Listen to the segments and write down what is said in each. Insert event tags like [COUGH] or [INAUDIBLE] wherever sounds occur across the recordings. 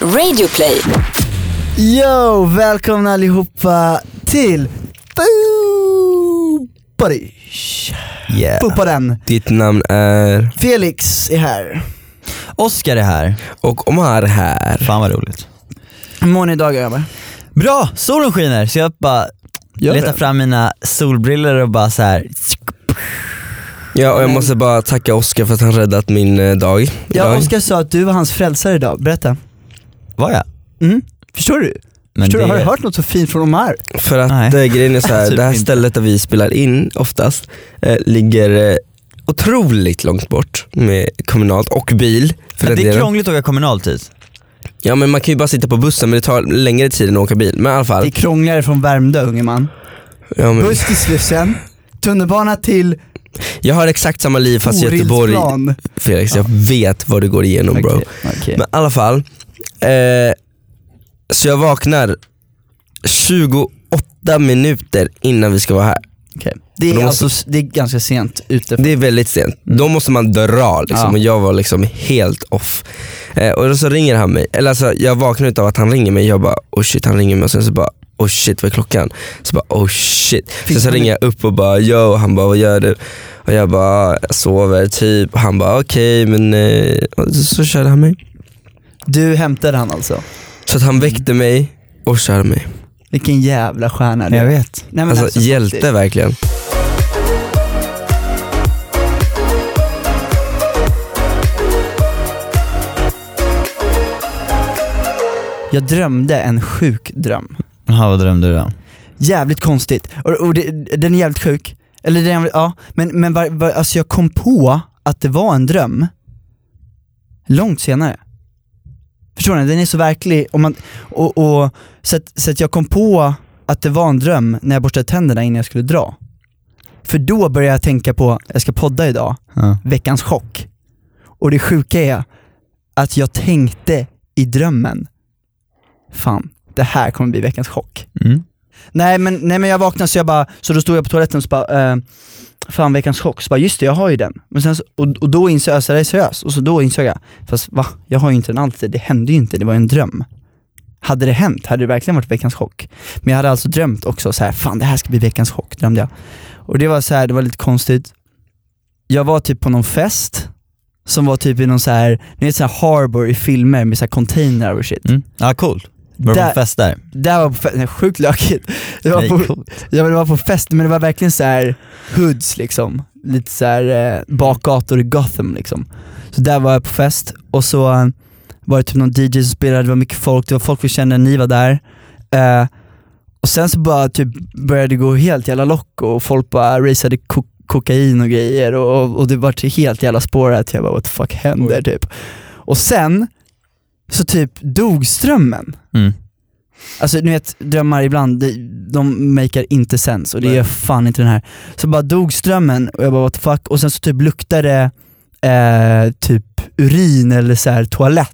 Radioplay. Yo, välkomna allihopa till Boo Buddy. Yeah. Puppa den. Ditt namn är... Felix är här. Oskar är här. Och Omar här. Fan vad roligt. Hur mår ni idag grabbar? Bra, solen skiner så jag bara Gör letar det? fram mina solbriller och bara så här. Ja, och jag måste bara tacka Oskar för att han räddat min eh, dag. Ja, idag. Oskar sa att du var hans frälsare idag, berätta. Var jag? Mm. Förstår du? Men Förstår du? det- Har du hört något så fint från Omar? För att Nej. eh, grejen är så här, [LAUGHS] Typ det här inte. stället där vi spelar in oftast eh, ligger eh, otroligt långt bort med kommunalt och bil. För Men det är delen. krångligt att åka kommunalt hit. Ja men man kan ju bara sitta på bussen men det tar längre tid än att åka bil. Men i alla fall. Det är krångligare från Värmdö unge man. Ja, men, Buss till Slussen, tunnelbana till jag har exakt samma liv fast Göteborg, Orilsplan. Felix jag vet vad du går igenom bro. Okej, okej. Men i alla fall, eh, så jag vaknar 28 minuter innan vi ska vara här. Okej. Det, är måste- alltså, det är ganska sent ute. Det är väldigt sent. Då måste man dra liksom, Ja. och jag var liksom helt off. Eh, och då så ringer han mig, eller alltså jag vaknar utav att han ringer mig, jag bara oh shit han ringer mig och sen så bara oh shit vad är klockan? Så bara oh shit. Sen så ringer jag upp och bara yo, han bara vad gör du? Och jag bara jag sover typ. Och han bara okej men eh, och så, så körde han mig. Du hämtade han alltså? Så att han väckte mig och körde mig. Vilken jävla stjärna du Jag är. vet. Nej, men Alltså, hjälte faktiskt. verkligen. Jag drömde en sjuk dröm. Jaha vad drömde du då? Jävligt konstigt. Och, och det, den är jävligt sjuk. Eller den, är- ja, men, men var, var, alltså jag kom på att det var en dröm långt senare. Förstår ni? Den är så verklig. Och man, och, och, så, att, så att jag kom på att det var en dröm när jag borstade tänderna innan jag skulle dra. För då började jag tänka på, jag ska podda idag, Ja. veckans chock. Och det sjuka är att jag tänkte i drömmen, fan, det här kommer bli veckans chock. Mm. Nej men, nej men jag vaknade så jag bara, så då stod jag på toaletten och så bara, eh, fan veckans chock, så bara just det jag har ju den. Men sen, så- och, och då insåg jag, så det är seriöst, och så då insåg jag, fast va? Jag har ju inte den alltid, det hände ju inte, det var en dröm. Hade det hänt hade det verkligen varit veckans chock. Men jag hade alltså drömt också så här, fan det här ska bli veckans chock, drömde jag. Och det var så här, det var lite konstigt. Jag var typ på någon fest, som var typ i någon så här, ni vet så här harbor i filmer med så här container och shit. Mm. Ja coolt. Var du på fest där? Där var på fest, nej, sjukt lökigt. Det var Nej, på, coolt. Ja men det var på fest, men det var verkligen så här hoods liksom. Lite så här eh, bakgator i Gotham liksom. Så där var jag på fest, och så eh, var det typ någon DJ som spelade, det var mycket folk, det var folk vi kände, ni var där. Eh, och sen så bara typ började det gå helt jävla lock och folk bara raceade ko- kokain och grejer och, och det var till helt jävla spårat, jag bara what the fuck händer typ. Och sen så typ dog strömmen. Mm. Alltså ni vet, drömmar ibland, de, de makar inte sens och det Nej. gör fan inte den här. Så bara dog strömmen och jag bara what the fuck, och sen så typ luktade eh, typ urin eller så här toalett.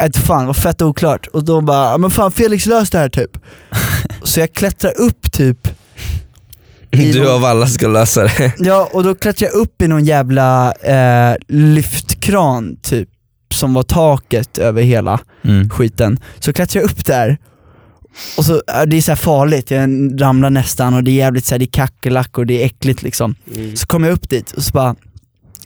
Vet fan, det var fett oklart. Och då bara, "Ja, men fan Felix lös det här typ. [LAUGHS] så jag klättrar upp typ, Du någon- av alla ska lösa det. ja och då klättrar jag upp i någon jävla eh, lyftkran typ, som var taket över hela Mm. skiten. Så klättrar jag upp där, och så, det är så här farligt, jag ramlar nästan och det är jävligt så här, det är kackerlackor och det är äckligt liksom. Så kommer jag upp dit och så bara,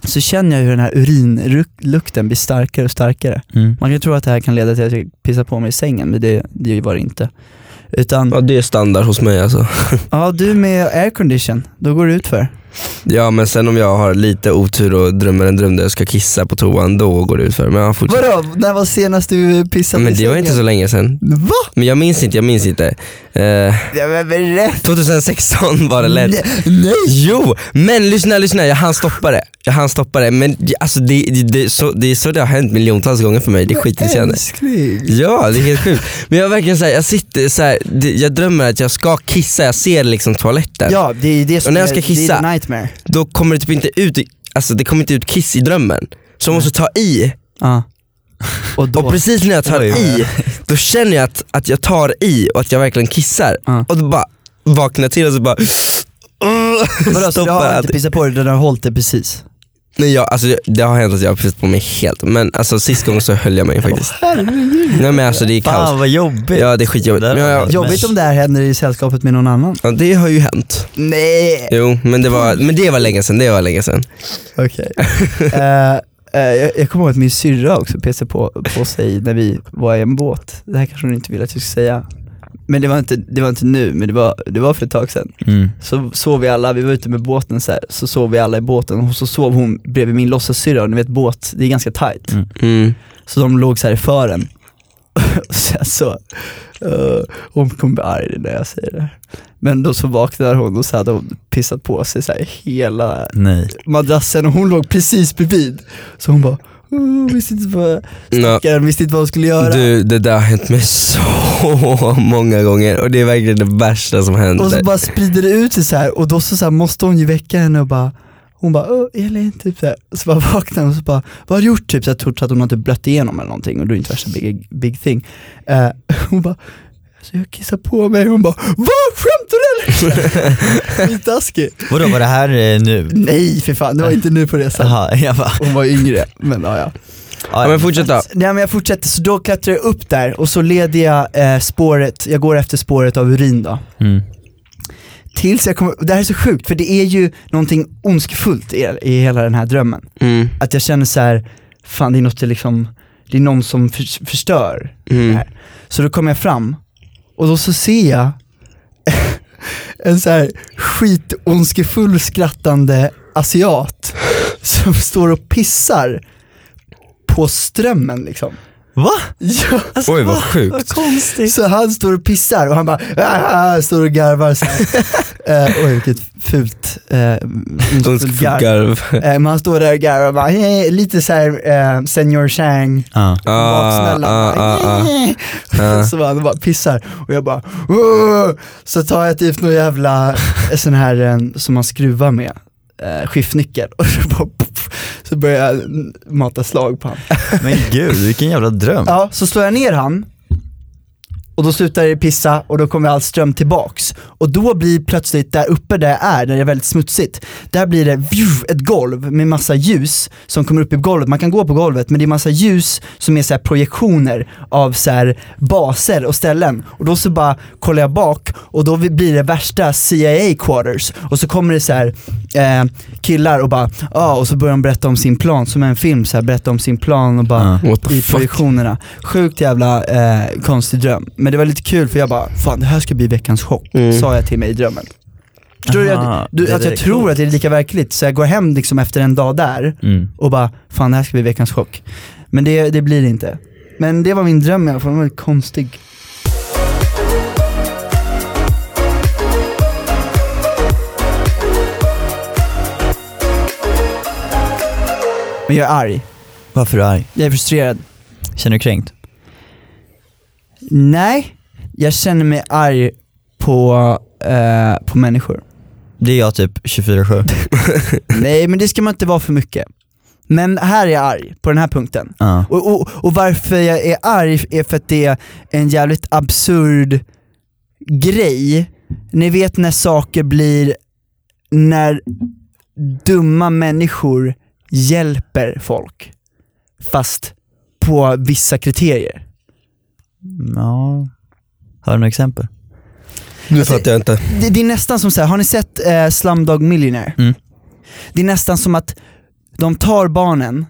så känner jag hur den här urinlukten blir starkare och starkare. Mm. Man kan tro att det här kan leda till att jag pissar på mig i sängen, men det, det var det inte. Utan, Ja det är standard hos mig alltså. [LAUGHS] ja du med aircondition, då går det ut för. Ja men sen om jag har lite otur och drömmer en dröm där jag ska kissa på toan, då går det ut för Men jag fortsätter. Vadå, när var senast du pissade Men i det var inte så länge sedan. Va? Men jag minns inte, jag minns inte. Eh, Ja, men berätta! 2016 var det lätt. Nej! Jo, men lyssna, lyssna, jag hann stoppa det. Jag hann stoppa det, men alltså det, det, det, så, det är så det har hänt miljontals gånger för mig, det är skitirriterande. Älskling. Ja, det är helt sjukt. Men jag verkligen såhär, jag sitter så här, det- jag drömmer att jag ska kissa, jag ser liksom toaletten. Ja, det är det som Och när jag är- ska kissa- det är the nightmare. Då kommer det typ inte ut, alltså det kommer inte ut kiss i drömmen. Så jag måste ta i, Ja. Och då, och precis när jag tar Oj. i, då känner jag att, att jag tar i och att jag verkligen kissar. Ja. Och då bara vaknar jag till och så bara vadå, så du har inte pissat på dig, du har hållit det precis? Nej, jag, alltså, det har hänt att jag har pissat på mig helt, men alltså, sist gången så höll jag mig faktiskt. Nej men alltså det är kaos. Fan vad jobbigt. Ja det är skitjobbigt. Det Men där- jag, Jobbigt om det här händer i sällskapet med någon annan. ja, det har ju hänt. Nej! Jo men det var, men det var länge sedan, det var länge sedan. Okej. [LAUGHS] Eh, eh, jag, jag kommer ihåg att min syrra också pissade på, på sig när vi var i en båt. Det här kanske hon inte vill att jag ska säga. Men det var inte, det var inte nu, men det var, det var för ett tag sedan. Mm. Så sov vi alla, vi var ute med båten så här, så sov vi alla i båten och så sov hon bredvid min låtsassyrra och ni vet båt, det är ganska tight. Mm. Mm. Så de låg så här i fören. och [LAUGHS] sen så, uh, hon kommer bli arg när jag säger det. Men då så vaknade hon och så hade hon pissat på sig så här hela Nej. madrassen och hon låg precis bredvid. Så hon bara, visste inte vad, stackaren visste inte vad hon skulle göra. Du, det där har hänt mig så [LAUGHS] många gånger och det är verkligen det värsta som händer. och så bara sprider det ut sig så här och då så, så här, måste hon ju väcka henne och bara hon bara Åh, Elin, typ så, här. så bara vaknar hon och så bara, vad har du gjort? Typ så jag tror att hon har typ blött igenom eller någonting och då är det inte värsta big, big thing. Eh, [LAUGHS] hon bara, så jag kissar på mig, hon bara, vad skämtar du eller? Skittaskig. [LAUGHS] Vadå var det här eh, nu? Nej för fan, det var inte nu på resan. Jaha, jag bara, Hon var yngre, men ja, ja. Ja, men fortsätt då. Nej men jag fortsätter, så då klättrar jag upp där och så leder jag eh, spåret, jag går efter spåret av urin då. Mm. Tills jag kommer, det här är så sjukt för det är ju någonting ondskefullt i, i hela den här drömmen. Mm. Att jag känner så här, fan det är något det liksom, det är någon som för, förstör det Mm. här. Så då kommer jag fram och då så ser jag [LAUGHS] en så här skitondskefull skrattande asiat som står och pissar på strömmen liksom. Va? Ja, Oj vad sjukt. konstigt. Så han står och pissar och han bara "Ah", står och garvar så här. [LAUGHS] eh, Oj vilket fult, eh, ondskefullt garv. Garv. Eh, men han står där och garvar och bara, "Hey", lite såhär eh, Senior Chang Ja. Ah, baksmällan. ah, ah, ah. [LAUGHS] Så han bara pissar och jag bara "Åh!" Så tar jag typ någon jävla eh, sån här eh, som man skruvar med, eh, skiftnyckel och så bara så börjar jag mata slag på han. [LAUGHS] Men gud, vilken jävla dröm. Ja, så slår jag ner han och då slutar det pissa och då kommer all ström tillbaks. Och då blir plötsligt där uppe där jag är, där det är väldigt smutsigt, där blir det ett golv med massa ljus som kommer upp i golvet. Man kan gå på golvet men det är massa ljus som är så här projektioner av så här baser och ställen. Och då så bara kollar jag bak och då blir det värsta CIA quarters. Och så kommer det så här eh, killar och bara, ja och så börjar de berätta om sin plan, som en film, så här, berätta om sin plan och bara the i projektionerna. Sjukt jävla eh, konstig dröm. Men det var lite kul för jag bara, fan det här ska bli veckans chock, Mm. Sa jag till mig i drömmen. Förstår du? Aha, du, det att jag tror coolt. att det är lika verkligt, så jag går hem liksom efter en dag där Mm. och bara, fan det här ska bli veckans chock. Men det, det blir det inte. Men det var min dröm i alla fall, den var konstig. Men jag är arg, Varför är du arg? jag är frustrerad. Känner du kränkt? Nej, jag känner mig arg på, eh, på människor. Det är jag typ 24-7. [LAUGHS] Nej men det ska man inte vara för mycket. Men här är jag arg, på den här punkten. Ja. Och, och, och varför jag är arg är för att det är en jävligt absurd grej. Ni vet när saker blir, när dumma människor hjälper folk, fast på vissa kriterier. ja. Har du några exempel? Nu fattar jag inte. Det, det är nästan som så här, har ni sett eh, Slumdog Millionaire? Mm. Det är nästan som att de tar barnen,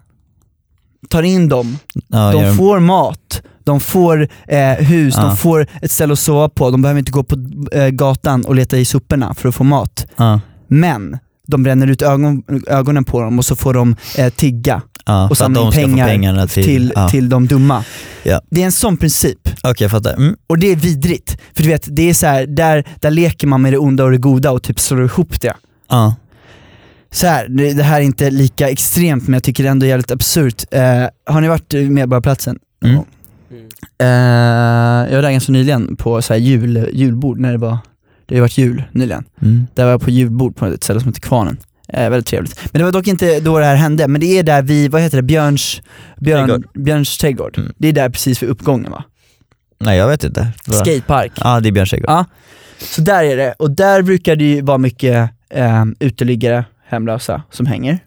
tar in dem, gör de får mat, de får eh, hus, Ja. de får ett ställe att sova på, de behöver inte gå på eh, gatan och leta i soporna för att få mat. Ja. Men de bränner ut ögon, ögonen på dem och så får de eh, tigga Ja, och samla in pengar pengarna till... till, ja. till de dumma. Ja. Det är en sån princip. Okej jag fattar. Mm. Och det är vidrigt. För du vet, det är så här, där, där leker man med det onda och det goda och typ slår ihop det. Ja. Så här, det, det här är inte lika extremt men jag tycker det ändå är jävligt absurt. Eh, har ni varit Medborgarplatsen? Mm. Eh, jag var där ganska nyligen på så här jul, julbord när det var, det har varit jul nyligen. Mm. Där var jag på julbord på ett ställe som heter Kvarnen. Eh, väldigt trevligt. Men det var dock inte då det här hände, men det är där vid, vad heter det, Björns, Björn, Trädgård. Björns trädgård. Mm. Det är där precis vid uppgången va? Nej jag vet inte. Vad- Skatepark. Ja det är Björn Trädgård. Ja. Så där är det, och där brukar det ju vara mycket eh, uteliggare, hemlösa som hänger.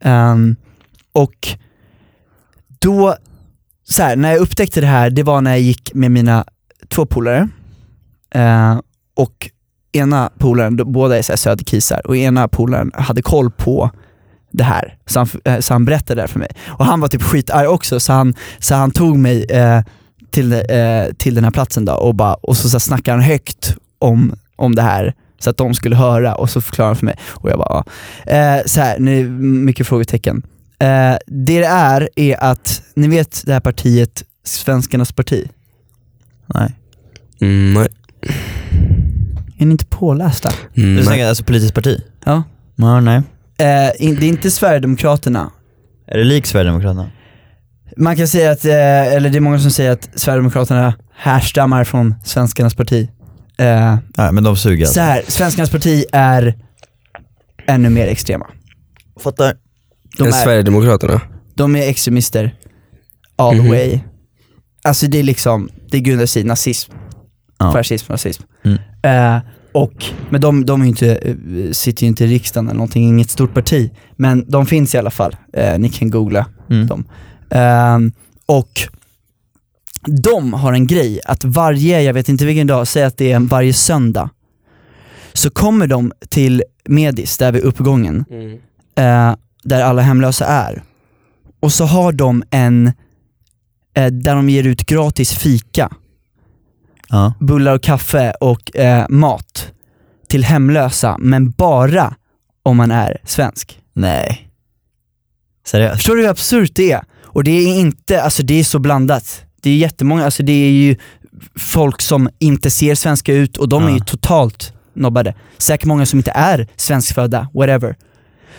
Ehm, och då, så här, när jag upptäckte det här, det var när jag gick med mina två polare, Eh, och ena polaren, båda är så söderkisar, och ena polaren hade koll på det här, så han, eh, så han berättade det här för mig. Och han var typ skitarg också, så han, så han tog mig eh, till, eh, till den här platsen då och, bara, och så, så snackade han högt om, om det här så att de skulle höra och så förklarade han för mig. Och jag bara, ja. eh, så här, nu, mycket frågetecken. Eh, det det är, är att, ni vet det här partiet, Svenskarnas parti? Nej. Mm, nej. Är ni inte pålästa? Mm, Du tänker alltså politiskt parti? Ja. Ja, nej. Eh, in, det är inte Sverigedemokraterna. Är det lik Sverigedemokraterna? Man kan säga att, eh, eller det är många som säger att Sverigedemokraterna härstammar från Svenskarnas parti. Eh, Nej men de suger så alltså. här, Svenskarnas parti är ännu mer extrema. Fattar. De är, Sverigedemokraterna? de är extremister all the Mhm. way. Alltså det är liksom, det grundar sig i nazism, Ja. fascism, rasism. Mm. Eh, och, men de, de är ju inte, eh, sitter ju inte i riksdagen eller någonting, inget stort parti. Men de finns i alla fall, eh, ni kan googla Mm. dem. Ehm, och de har en grej att varje, jag vet inte vilken dag, säg att det är varje söndag, så kommer de till Medis, där vid uppgången, eh, där alla hemlösa är. Och så har de en, eh, där de ger ut gratis fika, Ja. bullar och kaffe och eh, mat till hemlösa, men bara om man är svensk. Nej. Seriöst? Förstår du hur absurt det är? Och det är inte, alltså det är så blandat. Det är jättemånga, alltså det är ju folk som inte ser svenska ut och de är Ja. ju totalt nobbade. Säkert många som inte är svenskfödda, whatever.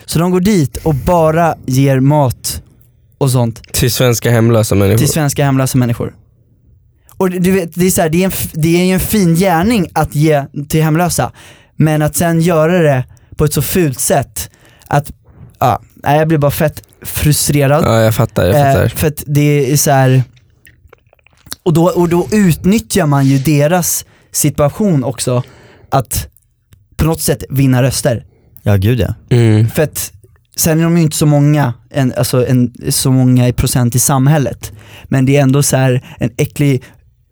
Så de går dit och bara ger mat och sånt Till svenska hemlösa människor? till svenska hemlösa människor. Och du vet, det är, så här, det, är en, det är ju en fin gärning att ge till hemlösa, men att sen göra det på ett så fult sätt att, ja, jag blir bara fett frustrerad. Ja jag fattar, jag Eh, fattar. för att det är så här. Och, då, och då utnyttjar man ju deras situation också, att på något sätt vinna röster. Ja gud ja. Mm. För att sen är de ju inte så många, en, alltså en, så många i procent i samhället. Men det är ändå så här en äcklig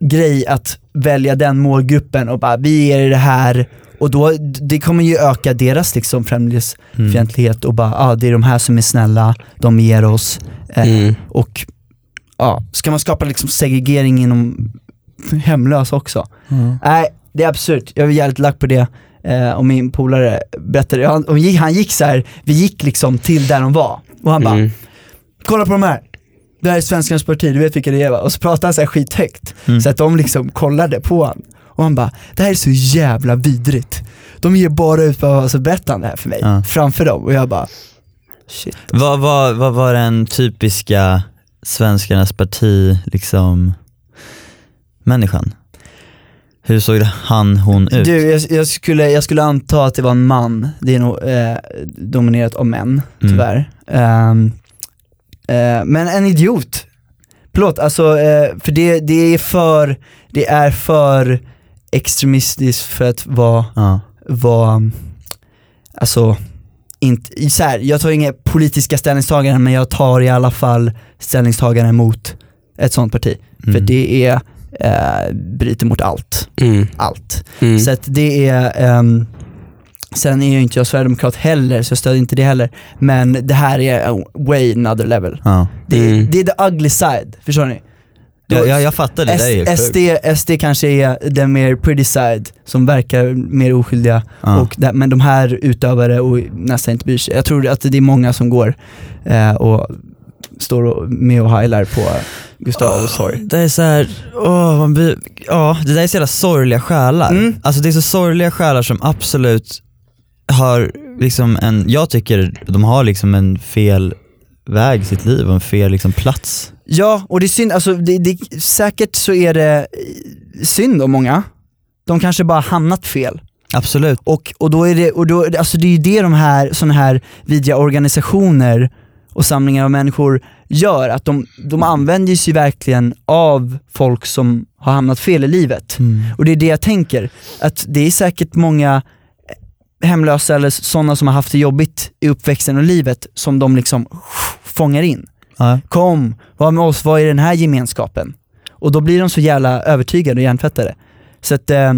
grej att välja den målgruppen och bara vi ger er det här och då, det kommer ju öka deras liksom främlingsfientlighet och bara ah, det är de här som är snälla, de ger oss. Eh, Mm. och ja, ska man skapa liksom segregering inom hemlösa också? Nej, det är absurt. Jag är jävligt lack på det. Eh, och min polare berättade, han, och gick, han gick så här, vi gick liksom till där de var. Och han bara, Mm. kolla på de här. Det här är Svenskarnas parti, du vet vilka det är va? Och så pratade han så här skithögt. Mm. Så att de liksom kollade på han. Och han bara, det här är så jävla vidrigt. De ger bara ut vad alltså, berättade han det här för mig, Ja. framför dem. Och jag bara, shit. Vad, vad, vad var den typiska svenskarnas parti, liksom, människan? Hur såg han, hon ut? Du, jag, jag, skulle, jag skulle anta att det var en man, det är nog eh, dominerat av män, tyvärr. Ehm, eh, men en idiot. Förlåt, alltså, eh, för det, det är för, det är för extremistiskt för att vara, Ja. vara alltså, inte, så här, jag tar inga politiska ställningstaganden men jag tar i alla fall ställningstaganden mot ett sånt parti. För Mm. det är, eh, bryter mot allt, Mm. allt. Mm. Så att det är, ehm, sen är ju inte jag sverigedemokrat heller, så jag stödjer inte det heller. Men det här är way another level. Ja. Det, är- Mm. det är the ugly side, förstår ni? Ja, jag, jag fattar det, det där är S-. SD, SD kanske är den mer pretty side, som verkar mer oskyldiga, Ja. och där, men de här utövare och nästan inte bryr sig. Jag tror att det är många som går eh, och står och, med och heilar på Gustav torg. Det är så här, åh, man blir, ja, det där är så jävla sorgliga själar. Mm. Alltså det är så sorgliga själar som absolut har liksom en, jag tycker de har liksom en fel väg i sitt liv och en fel liksom plats. Ja, och det är synd, alltså det, det, säkert så är det synd om många. De kanske bara hamnat fel. Absolut. Och, och då är det, och då, alltså det är ju det de här, såna här vidriga organisationer och samlingar av människor gör, att de, de använder sig verkligen av folk som har hamnat fel i livet. Mm. Och det är det jag tänker, att det är säkert många hemlösa eller sådana som har haft det jobbigt i uppväxten och livet som de liksom fångar in. Ja. Kom, var med oss, vad är den här gemenskapen? Och då blir de så jävla övertygade och hjärntvättade. Så att, eh,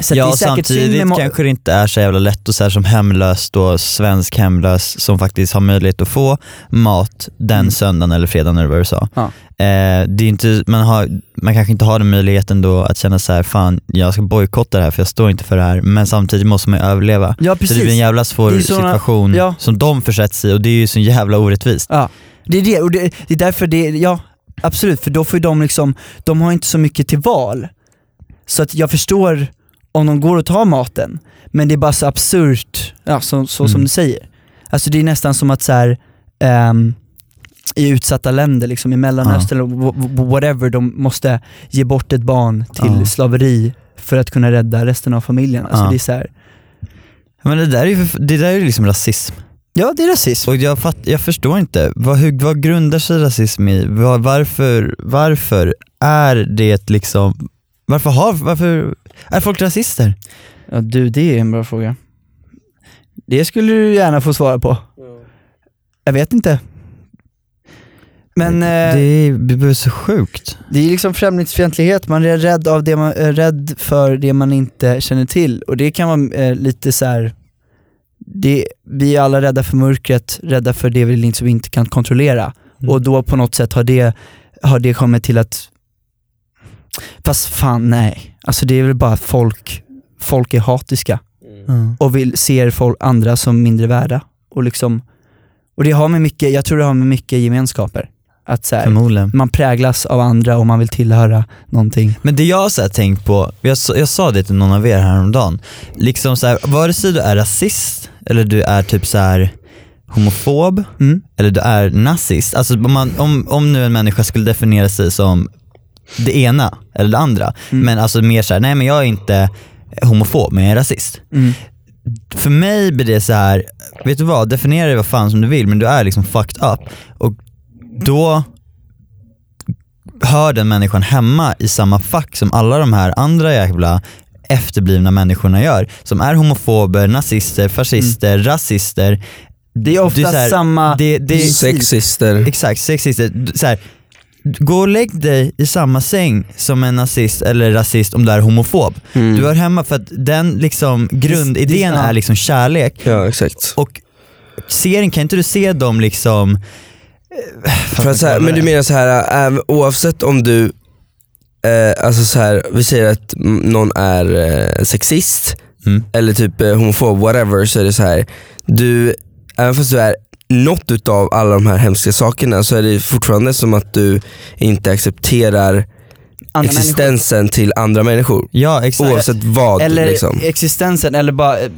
så ja och samtidigt kanske det inte är så jävla lätt och så här som hemlös då, svensk hemlös som faktiskt har möjlighet att få mat den Mm. söndagen eller fredagen eller vad du sa. Ja. Eh, det är inte, man, har, man kanske inte har den möjligheten då att känna så här, fan jag ska bojkotta det här för jag står inte för det här, men samtidigt måste man ju överleva. Ja Så det blir en precis. jävla svår såna- situation ja. som de försätts i och det är ju så jävla orättvist. Ja, det är det, och det, det är därför det, ja absolut, för då får ju de liksom, de har inte så mycket till val. Så att jag förstår om de går och tar maten, men det är bara så absurt, ja, så, så som Mm. du säger. Alltså det är nästan som att så här, ehm, i utsatta länder, liksom i Mellanöstern eller wh- whatever, de måste ge bort ett barn till Ja. slaveri för att kunna rädda resten av familjen. Alltså Ja. det är så här, Men det där är ju det där är liksom rasism. ja det är rasism. Och jag, fatt, jag förstår inte, vad, hur, vad grundar sig rasism i? Vad, varför, varför är det liksom, varför, har, varför är folk rasister? Ja du, det är en bra fråga. Det skulle du gärna få svara på. Jag vet inte. Men det, eh, det, är, det blir så sjukt. är liksom främlingsfientlighet, man är rädd, av det man, är rädd för det man inte känner till och det kan vara eh, lite så här. Det, vi är alla rädda för mörkret, rädda för det vi liksom inte kan kontrollera Mm. och då på något sätt har det, har det kommit till att, fast fan nej, alltså det är väl bara att folk, folk är hatiska Mm. och vill, ser folk, andra som mindre värda. Och, liksom, och det har med mycket, jag tror det har med mycket gemenskaper. Att så här, man präglas av andra och man vill tillhöra någonting. Men det jag har så här tänkt på, jag, sa- jag sa det till någon av er häromdagen, liksom så här, vare sig du är rasist eller du är typ så här homofob Mm. eller du är nazist, alltså om, man, om, om nu en människa skulle definiera sig som det ena eller det andra, Mm. men alltså mer såhär, nej men jag är inte homofob men jag är rasist. Mm. För mig blir det så här, vet du vad, definiera dig vad fan som du vill men du är liksom fucked up. Och då hör den människan hemma i samma fack som alla de här andra jävla efterblivna människorna gör. Som är homofober, nazister, fascister, rasister. Det är ofta så här, samma... Det, det, Sexister. Exakt, sexister. Så här, gå och lägg dig i samma säng som en nazist eller rasist om du är homofob. Mm. Du hör hemma för att den liksom grundidén är liksom kärlek Ja exakt. och serien, kan inte du se dem liksom eh, För att så här, men du menar så här, oavsett om du, eh, alltså så här, vi säger att någon är eh, sexist Mm. eller typ homofob, whatever, så är det så här. du, även fast du är något utav alla de här hemska sakerna så är det fortfarande som att du inte accepterar andra existensen till andra människor. Ja exakt. Oavsett vad Eller liksom. existensen, eller bara eh,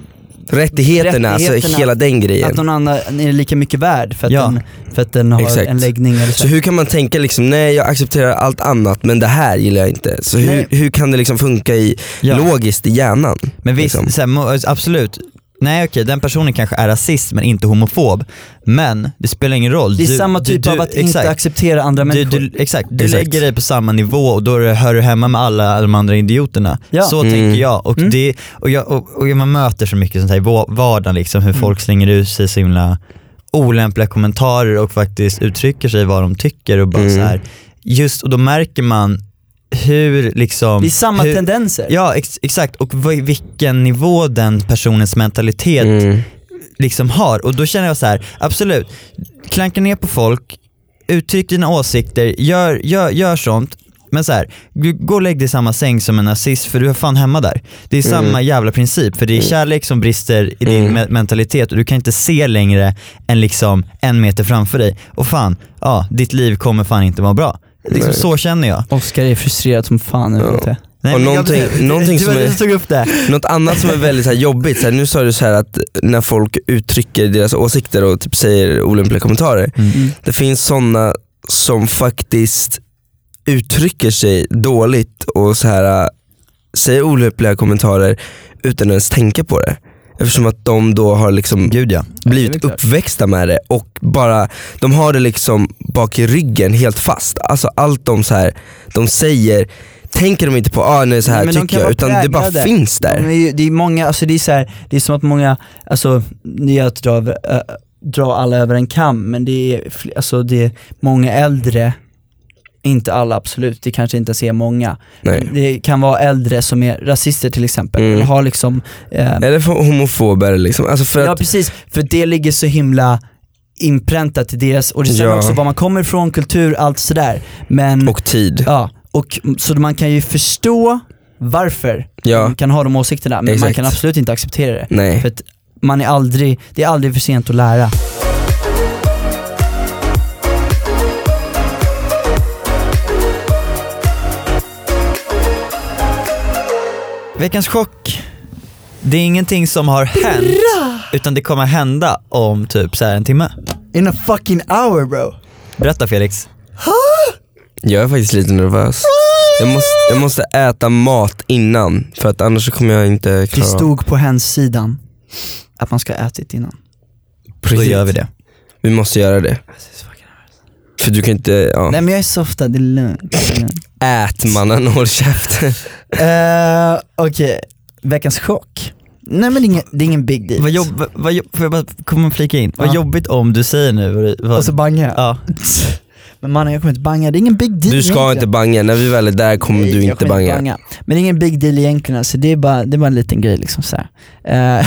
Rättigheterna, alltså rättigheterna, hela den grejen. att någon annan är lika mycket värd för att, Ja. den, för att den har Exakt. en läggning eller så. Så hur kan man tänka liksom, nej jag accepterar allt annat men det här gillar jag inte. Så hur, Nej. hur kan det liksom funka i, Ja. logiskt i hjärnan? Men visst, liksom? så här, absolut. Nej okej, den personen kanske är rasist men inte homofob. Men det spelar ingen roll. det är Du- samma typ du- av att inte exakt. acceptera andra människor. du, exakt, du Exakt. lägger dig på samma nivå och då hör du hemma med alla de andra idioterna. Ja. Så Mm. tänker jag. Och, Mm. det, och, jag och, och man möter så mycket sånt här i va- vardagen, liksom, hur Mm. folk slänger ut sig så himla olämpliga kommentarer och faktiskt uttrycker sig vad de tycker. Och bara Mm. så här, just, och då märker man hur liksom... det är samma hur, tendenser. Ja ex, exakt, och vilken nivå den personens mentalitet Mm. liksom har. Och då känner jag så här: absolut, klanka ner på folk, uttryck dina åsikter, gör, gör, gör sånt. Men så här, g- gå och lägg dig i samma säng som en nazist för du är fan hemma där. Det är Mm. samma jävla princip, för det är kärlek som brister i din Mm. me- mentalitet och du kan inte se längre än liksom en meter framför dig. Och fan, ja, ditt liv kommer fan inte vara bra. Liksom, så känner jag. Oskar är frustrerad som fan nu Ja. Nej, Och någonting- jag, någonting som är- tog upp det. Något annat som är väldigt så här, jobbigt, så här, nu sa du så här att när folk uttrycker deras åsikter och typ säger olämpliga kommentarer. Mm. Det finns sådana som faktiskt uttrycker sig dåligt och så här äh, säger olämpliga kommentarer utan att ens tänka på det. Eftersom att de då har liksom Gud ja. blivit uppväxta med det och bara, de har det liksom bak i ryggen helt fast. Alltså allt de, så här, de säger tänker de inte på ah, nej, så här Nej, men de tycker jag, utan det bara finns där. det är ju- det är många, alltså det är så här, det är som att många, alltså det är att dra, över- äh, dra alla över en kam, men det är, alltså det är många äldre, inte alla absolut, det kanske inte ens är många. Nej. Det kan vara äldre som är rasister till exempel, Mm. eller har liksom eh, Eller homofober liksom, alltså för Ja att, precis, för det ligger så himla inpräntat i deras, och det stämmer Ja. också var man kommer ifrån, kultur, allt sådär. Men, och tid. ja, och så man kan ju förstå varför Ja. man kan ha de åsikterna, men man Exakt. kan absolut inte acceptera det. Nej. För att man är aldrig, det är aldrig för sent att lära. Veckans chock, det är ingenting som har hänt, utan det kommer hända om typ så här en timme. In a fucking hour bro. Berätta Felix. Jag är faktiskt lite nervös. Jag måste, jag måste äta mat innan, för att annars så kommer jag inte Det klara av stod på hemsidan att man ska ha ätit innan. Då Precis. gör vi det. Vi måste göra det. För du kan inte, ja. Nej men jag är softad, det är lugnt. det är lugnt. Ät mannen, håll käften. Eh, Okej, veckans chock. Nej men det är ingen, det är ingen big deal. Vad jobb, vad, vad, jobb- får jag bara komma och flika in? Vad Ja. jobbigt om du säger nu vad, vad, Och så bangar jag. ja. Men mannen jag kommer inte banga, det är ingen big deal Du ska egentligen. inte banga, när vi väl är där kommer Nej, du inte kommer banga. Men det är ingen big deal egentligen, alltså, det, är bara, det är bara en liten grej liksom så här. [LAUGHS]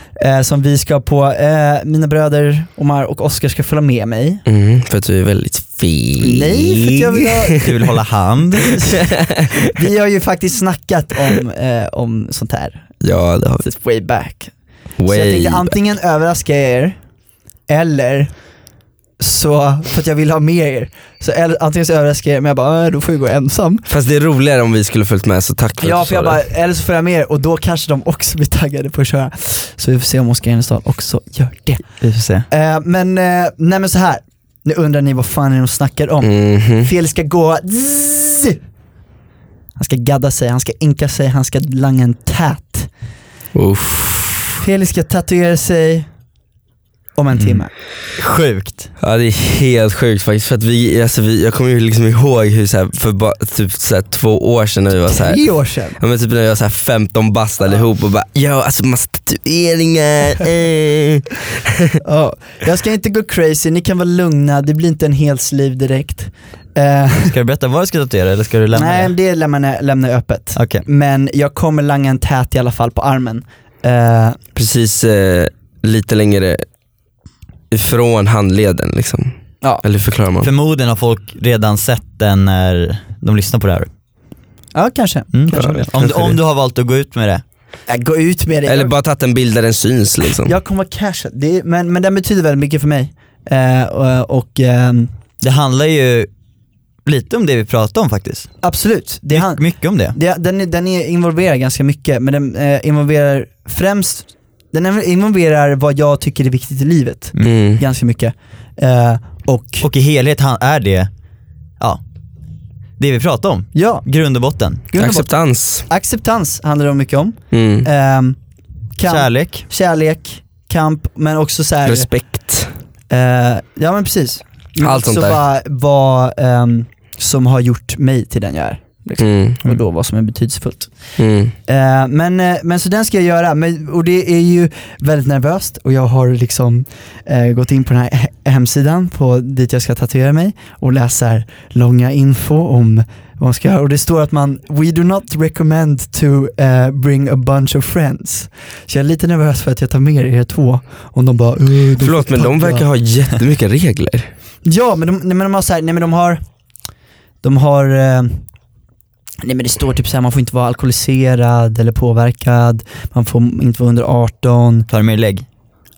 [LAUGHS] Eh, Som vi ska på, eh, mina bröder Omar och Oskar ska följa med mig. Mm, för att du är väldigt fin. Nej, för att jag vill ha, Du vill hålla hand? [LAUGHS] vi har ju faktiskt snackat om, eh, om sånt här, Ja det har since way back. vi. Så jag Way tänkte antingen överraska er, eller så, för att jag vill ha med er. Så eller, antingen så överraskar jag er, men jag bara, "Äh, då får jag gå ensam. Fast det är roligare om vi skulle följt med så tack för Ja att för du jag sa bara, det. eller så får jag med er och då kanske de också blir taggade på att köra. Så vi får se om Oskar Enestad också gör det. Vi får se. Eh, men, eh, nej men så här. nu undrar ni vad fan är de snackar om. Mhm. Felix ska gå zzz. Han ska gadda sig, han ska inka sig, han ska langa en tät. Uff. Felix ska tatuera sig om en Mm. timme. Sjukt. Ja det är helt sjukt faktiskt, för att vi, alltså vi, jag kommer ju liksom ihåg hur så här, för bara, typ så här, två år sedan när vi var så här, Tre år sedan. Ja men typ när vi var så här 15 bast allihop och bara ja alltså massa tatueringar, [LAUGHS] eh. Ja, jag ska inte gå crazy, ni kan vara lugna, det blir inte en hel sleeve direkt. Eh, Ska du berätta vad du ska tatuera eller ska du lämna nej, det? det lämnar jag, lämnar öppet. Okej. Men jag kommer langa en tät i alla fall på armen. Eh, Precis eh, lite längre ifrån handleden liksom. Ja. Eller förklarar man? Förmodligen har folk redan sett den när de lyssnar på det här. ja, kanske. Mm, kanske. Ja, om, du, om du har valt att gå ut med det. Äh, gå ut med det. Eller bara tagit en bild där den syns liksom. jag kommer vara det är, men, men den betyder väldigt mycket för mig. Eh, och och ehm, Det handlar ju lite om det vi pratade om faktiskt. absolut, det, My, mycket om det. det, den, är- den är involverar ganska mycket, men den eh, involverar främst, den involverar vad jag tycker är viktigt i livet, Mm. ganska mycket. Eh, och, Och i helhet är det, ja, det vi pratade om. ja, Grund och botten. grund och botten. Acceptans. acceptans handlar det om mycket om. Mm. Ehm, kamp, Kärlek. kärlek, kamp, men också så här, Respekt. eh, ja men precis. Men Allt också sånt där. vad, vad ehm, som har gjort mig till den jag är. Liksom. Mm. Och då vad som är betydelsefullt. Mm. Eh, men, eh, men så den ska jag göra, men, och det är ju väldigt nervöst och jag har liksom eh, gått in på den här he- hemsidan på dit jag ska tatuera mig och läser långa info om vad man ska göra och det står att man We do not recommend to eh, bring a bunch of friends. Så jag är lite nervös för att jag tar med er två om de bara "Eh, de Förlåt men de tagga." verkar ha jättemycket regler. [LAUGHS] Ja men de, nej, men de har så här, nej men de har, de har, eh, nej men det står typ såhär, man får inte vara alkoholiserad eller påverkad, man får inte vara under 18, Tar du med lägg?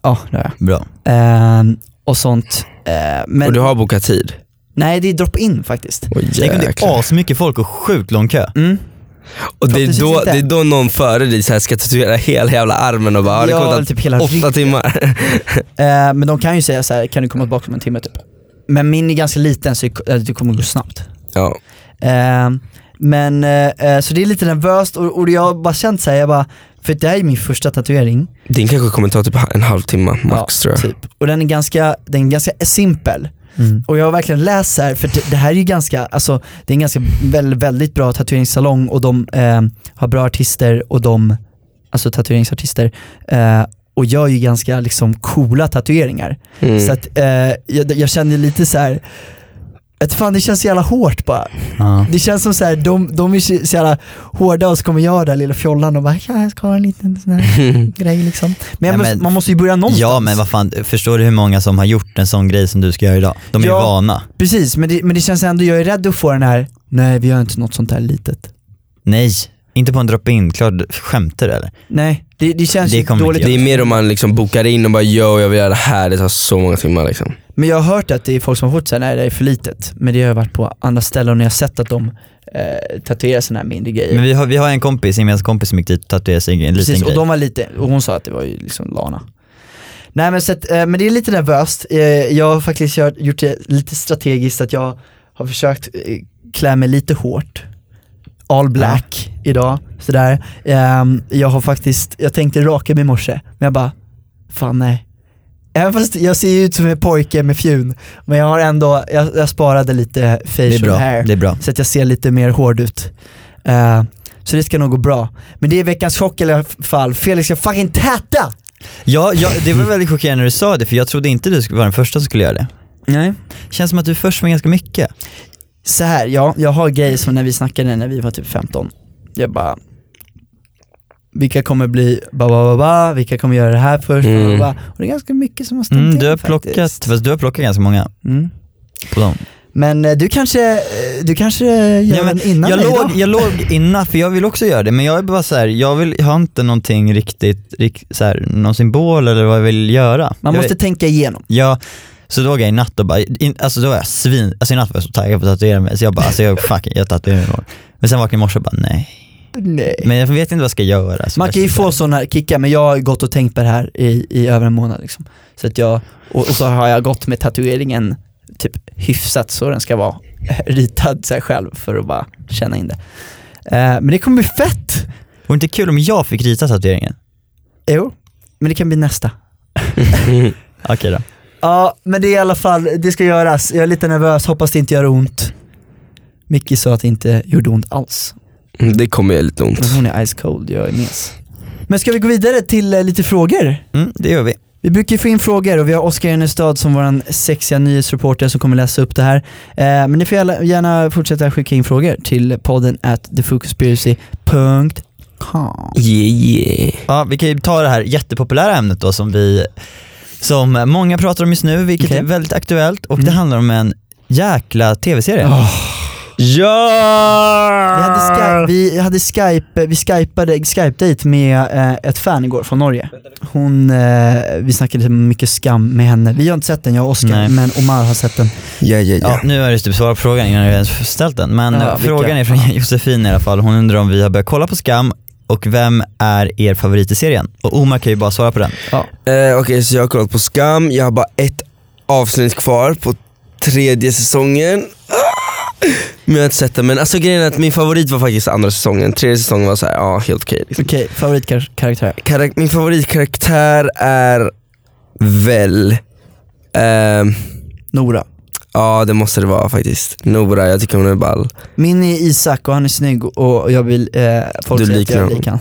ja det har Bra. jag. Eh, och sånt. Eh, men Och du har bokat tid? nej det är drop-in faktiskt. Tänk om det är asmycket folk och sjukt lång kö. Mm. Och det är, då, det är då någon före dig så här ska tatuera hela jävla armen och bara ja, det kommer typ hela åtta ryggen. timmar. [LAUGHS] Eh, men de kan ju säga så här, kan du komma tillbaka om en timme typ. Men min är ganska liten så det det kommer gå snabbt. ja. Men, eh, eh, så det är lite nervöst och, och jag har bara känt såhär, jag bara, för det här är min första tatuering. Din kanske kommer ta typ en halvtimme max tror jag. Typ. Och den är ganska, den är ganska simpel. Mm. Och jag har verkligen läst så här, för det, det här är ju ganska, alltså det är en ganska väldigt, väldigt bra tatueringssalong och de eh, har bra artister och de, alltså tatueringsartister, eh, och gör ju ganska liksom coola tatueringar. Mm. Så att eh, jag, jag känner lite så här. Att fan det känns så jävla hårt bara. Ja. Det känns som så här, de, de är så jävla hårda och så kommer jag där lilla fjollan och bara ja, jag ska ha en liten sån här [LAUGHS] grej liksom. Men, måste, men- man måste ju börja någonstans. ja men vad fan, förstår du hur många som har gjort en sån grej som du ska göra idag? De är Ja. vana. Precis, men det, men det känns ändå, jag är rädd att få den här, nej vi gör inte något sånt här litet. Nej, inte på en drop-in, klart, skämtar du eller? Nej, det, det känns Det dåligt. Det är mer om man liksom bokar in och bara yo jag vill göra det här, det tar så många timmar liksom. Men jag har hört att det är folk som har fått säga nej det är för litet. Men det har jag varit på andra ställen och när jag har sett att de eh, tatuerar sådana här mindre grejer. Men vi har, vi har en kompis, en gemensam kompis som gick dit och tatuerade sig en liten Precis, och grej. de var lite, och hon sa att det var ju liksom Lana. Nej men, så att, eh, men det är lite nervöst, eh, jag har faktiskt gjort, gjort det lite strategiskt att jag har försökt eh, klä mig lite hårt. All black idag, sådär. Ehm, jag har faktiskt, jag tänkte raka mig i morse, men jag bara, fan nej. Även fast jag ser ut som en pojke med fjun, men jag har ändå, jag, jag sparade lite facial bra, hair så att jag ser lite mer hård ut. Eh, så det ska nog gå bra. Men det är veckans chock i alla fall, Felix ska fucking täta! Ja, ja, det var väldigt chockerande när du sa det för jag trodde inte du skulle vara den första som skulle göra det. Nej. Känns som att du först med ganska mycket. Så här, ja, jag har grejer som när vi snackade när vi var typ 15. Jag bara, vilka kommer bli ba ba ba ba, vilka kommer göra det här först, ba, ba, Mm. ba. och det är ganska mycket som har stämt Mm, du har faktiskt. plockat, fast du har plockat ganska många Mm. på dem. Men eh, du kanske, eh, du kanske gör Ja, men den innan jag, mig låg, idag? jag låg innan, för jag vill också göra det, men jag är bara så här, jag, vill, jag har inte någonting riktigt, rikt, så här, någon symbol eller vad jag vill göra. Man jag, måste tänka igenom. Ja, så då låg jag i natt och bara, in, alltså då var jag svin, alltså i natt var jag så taggad på att tatuera mig, så jag bara, alltså jag, fuck it, jag tatuerar mig imorgon. Men sen vaknade jag i morse och bara nej. Nej. Men jag vet inte vad jag ska göra. så Man kan ju få sådana kickar, men jag har gått och tänkt på det här i, i över en månad liksom. Så att jag, och, och så har jag gått med tatueringen typ hyfsat så den ska vara ritad så själv för att bara känna in det. Eh, men det kommer bli fett! Vore inte kul om jag fick rita tatueringen? Jo, men det kan bli nästa. [LAUGHS] Okej då. Ja, men det är i alla fall, det ska göras. Jag är lite nervös, hoppas det inte gör ont. Micke sa att det inte gjorde ont alls. Det kommer göra lite ont. Men hon är ice cold, jag är mes. Men ska vi gå vidare till eh, lite frågor? Mm, det gör vi. Vi brukar ju få in frågor och vi har Oskar Enestad som våran sexiga nyhetsreporter som kommer läsa upp det här. Eh, men ni får gärna, gärna fortsätta skicka in frågor till podden at thefocuspiracy.com Yeah yeah. Ja, vi kan ju ta det här jättepopulära ämnet då som vi, som många pratar om just nu, vilket Okej. är väldigt aktuellt och det Mm. handlar om en jäkla tv-serie. Oh. Ja! Vi hade, Skype, vi hade Skype, vi skypade, Skype-date med eh, ett fan igår från Norge. Hon, eh, vi snackade lite mycket skam med henne. Vi har inte sett den, jag och Oskar, men Omar har sett den. Ja ja Ja, ja. nu har du typ svarat på frågan innan jag ens ställt den, men Ja, eh, vilka? frågan är från [LAUGHS] Josefin i alla fall. Hon undrar om vi har börjat kolla på Skam och vem är er favorit i serien? Och Omar kan ju bara svara på den. Eh, Okej så jag har kollat på Skam, jag har bara ett avsnitt kvar på tredje säsongen. Ah! Men jag har inte sett den, men alltså grejen är att min favorit var faktiskt andra säsongen, tredje säsongen var så här, ja helt okej. liksom. Okej, favoritkaraktär? Karak- min favoritkaraktär är väl, ehm, Nora. Ja det måste det vara faktiskt. Nora, jag tycker hon är ball. Min är Isak och han är snygg och jag vill, eh, folk Du säger att jag är lik han.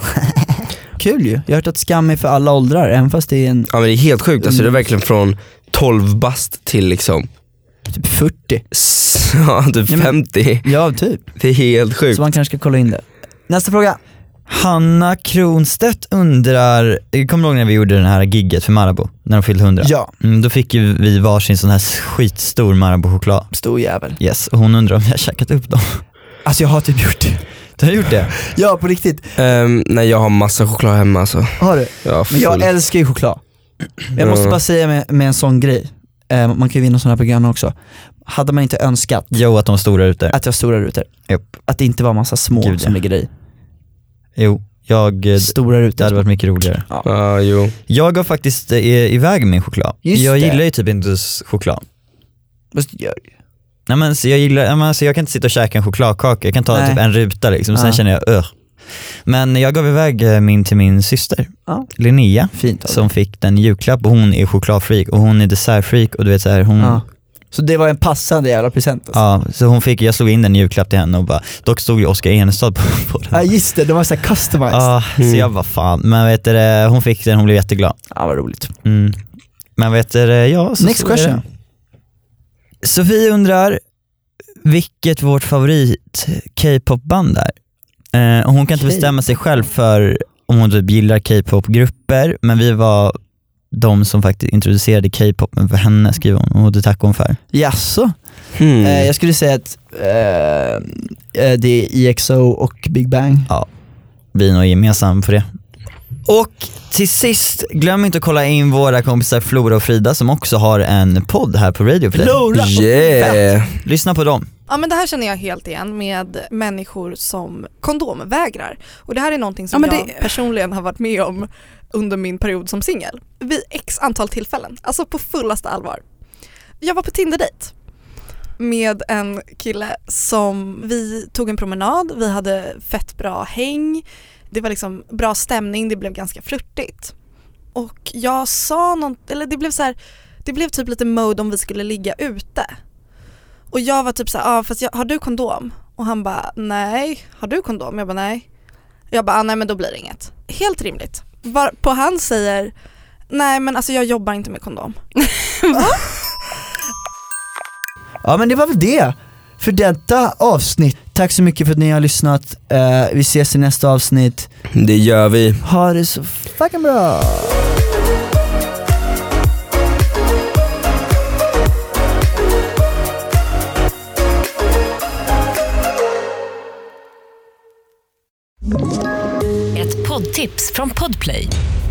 Kul ju, jag har hört att skam är för alla åldrar, även fast det är en Ja men det är helt sjukt, alltså det är Mm. verkligen från 12 bast till liksom, typ 40. s- [LAUGHS] ja typ Nej, men- 50. Ja, typ. Det är helt sjukt. Så man kanske ska kolla in det. Nästa fråga. Hanna Kronstedt undrar, kommer du ihåg när vi gjorde den här gigget för Marabou? När de fyllde 100? Ja, Mm, då fick ju vi varsin sån här skitstor Marabou-choklad. stor jävel. Yes, och hon undrar om jag har käkat upp dem. Alltså jag har typ gjort det. Du har gjort det? [LAUGHS] Ja, på riktigt. Um, nej jag har massa choklad hemma alltså. Har du? Jag har Men jag älskar ju choklad. Men jag måste Ja. bara säga med, med en sån grej, eh, man kan ju vinna sådana här program också. Hade man inte önskat Jo, att de var stora ute. att jag har stora rutor, Japp. att det inte var massa små Gud, som ja. ligger i. Jo, jag, eh, Stora det rutor. hade varit mycket roligare. Ja jo. Jag har faktiskt eh, iväg min choklad. Just jag det. gillar ju typ inte choklad. Fast det gör det ju. Nej, men, så jag, gillar, ja, men, så jag kan inte sitta och käka en chokladkaka, jag kan ta Nej. typ en ruta liksom, sen Ja. känner jag öh. Men jag gav iväg eh, min till min syster, Ja. Linnea, Fint av dig. som fick den i julklapp och hon är chokladfreak och hon är dessertfreak och du vet så här, hon, Ja. Så det var en passande jävla present alltså. Ja, så hon fick, jag slog in en julklapp till henne och bara, dock stod ju Oskar Enestad på, [LAUGHS] på den. Ja just det, de var såhär customized. Ja, så jag bara fan, men vet du, hon fick den, hon blev jätteglad. Ja vad roligt. Mm. Men vet du, ja så Next så question. Sofie undrar vilket vårt favorit K-pop-band är. Eh, och hon kan inte bestämma sig själv för om hon typ gillar K-pop-grupper, men vi var de som faktiskt introducerade K-popen för henne skriver hon och det tackar hon för. Jaså? Hmm. Eh, jag skulle säga att eh, eh, det är EXO och Big Bang. Vi är nog gemensamma på det. Och till sist, glöm inte att kolla in våra kompisar Flora och Frida som också har en podd här på Radio Play. Yeah. Lyssna på dem. Ja men det här känner jag helt igen med människor som kondomvägrar. Och det här är någonting Ja, som jag det- personligen har varit med om under min period som singel. Vid x antal tillfällen, alltså på fullaste allvar. Jag var på Tinder-dejt med en kille som, vi tog en promenad, vi hade fett bra häng, det var liksom bra stämning, det blev ganska flörtigt. Och jag sa något, eller det blev så här, det blev typ lite mode om vi skulle ligga ute. Och jag var typ så här, ah, fast jag, har du kondom? Och han bara, nej. Har du kondom? Jag bara, nej. Jag bara, ah, nej men då blir det inget. Helt rimligt. Varpå han säger, nej men alltså jag jobbar inte med kondom. [LAUGHS] Ja men det var väl det för detta avsnitt. Tack så mycket för att ni har lyssnat. Eh, vi ses i nästa avsnitt. Det gör vi. Ha det så fucking bra. Ett poddtips från Podplay.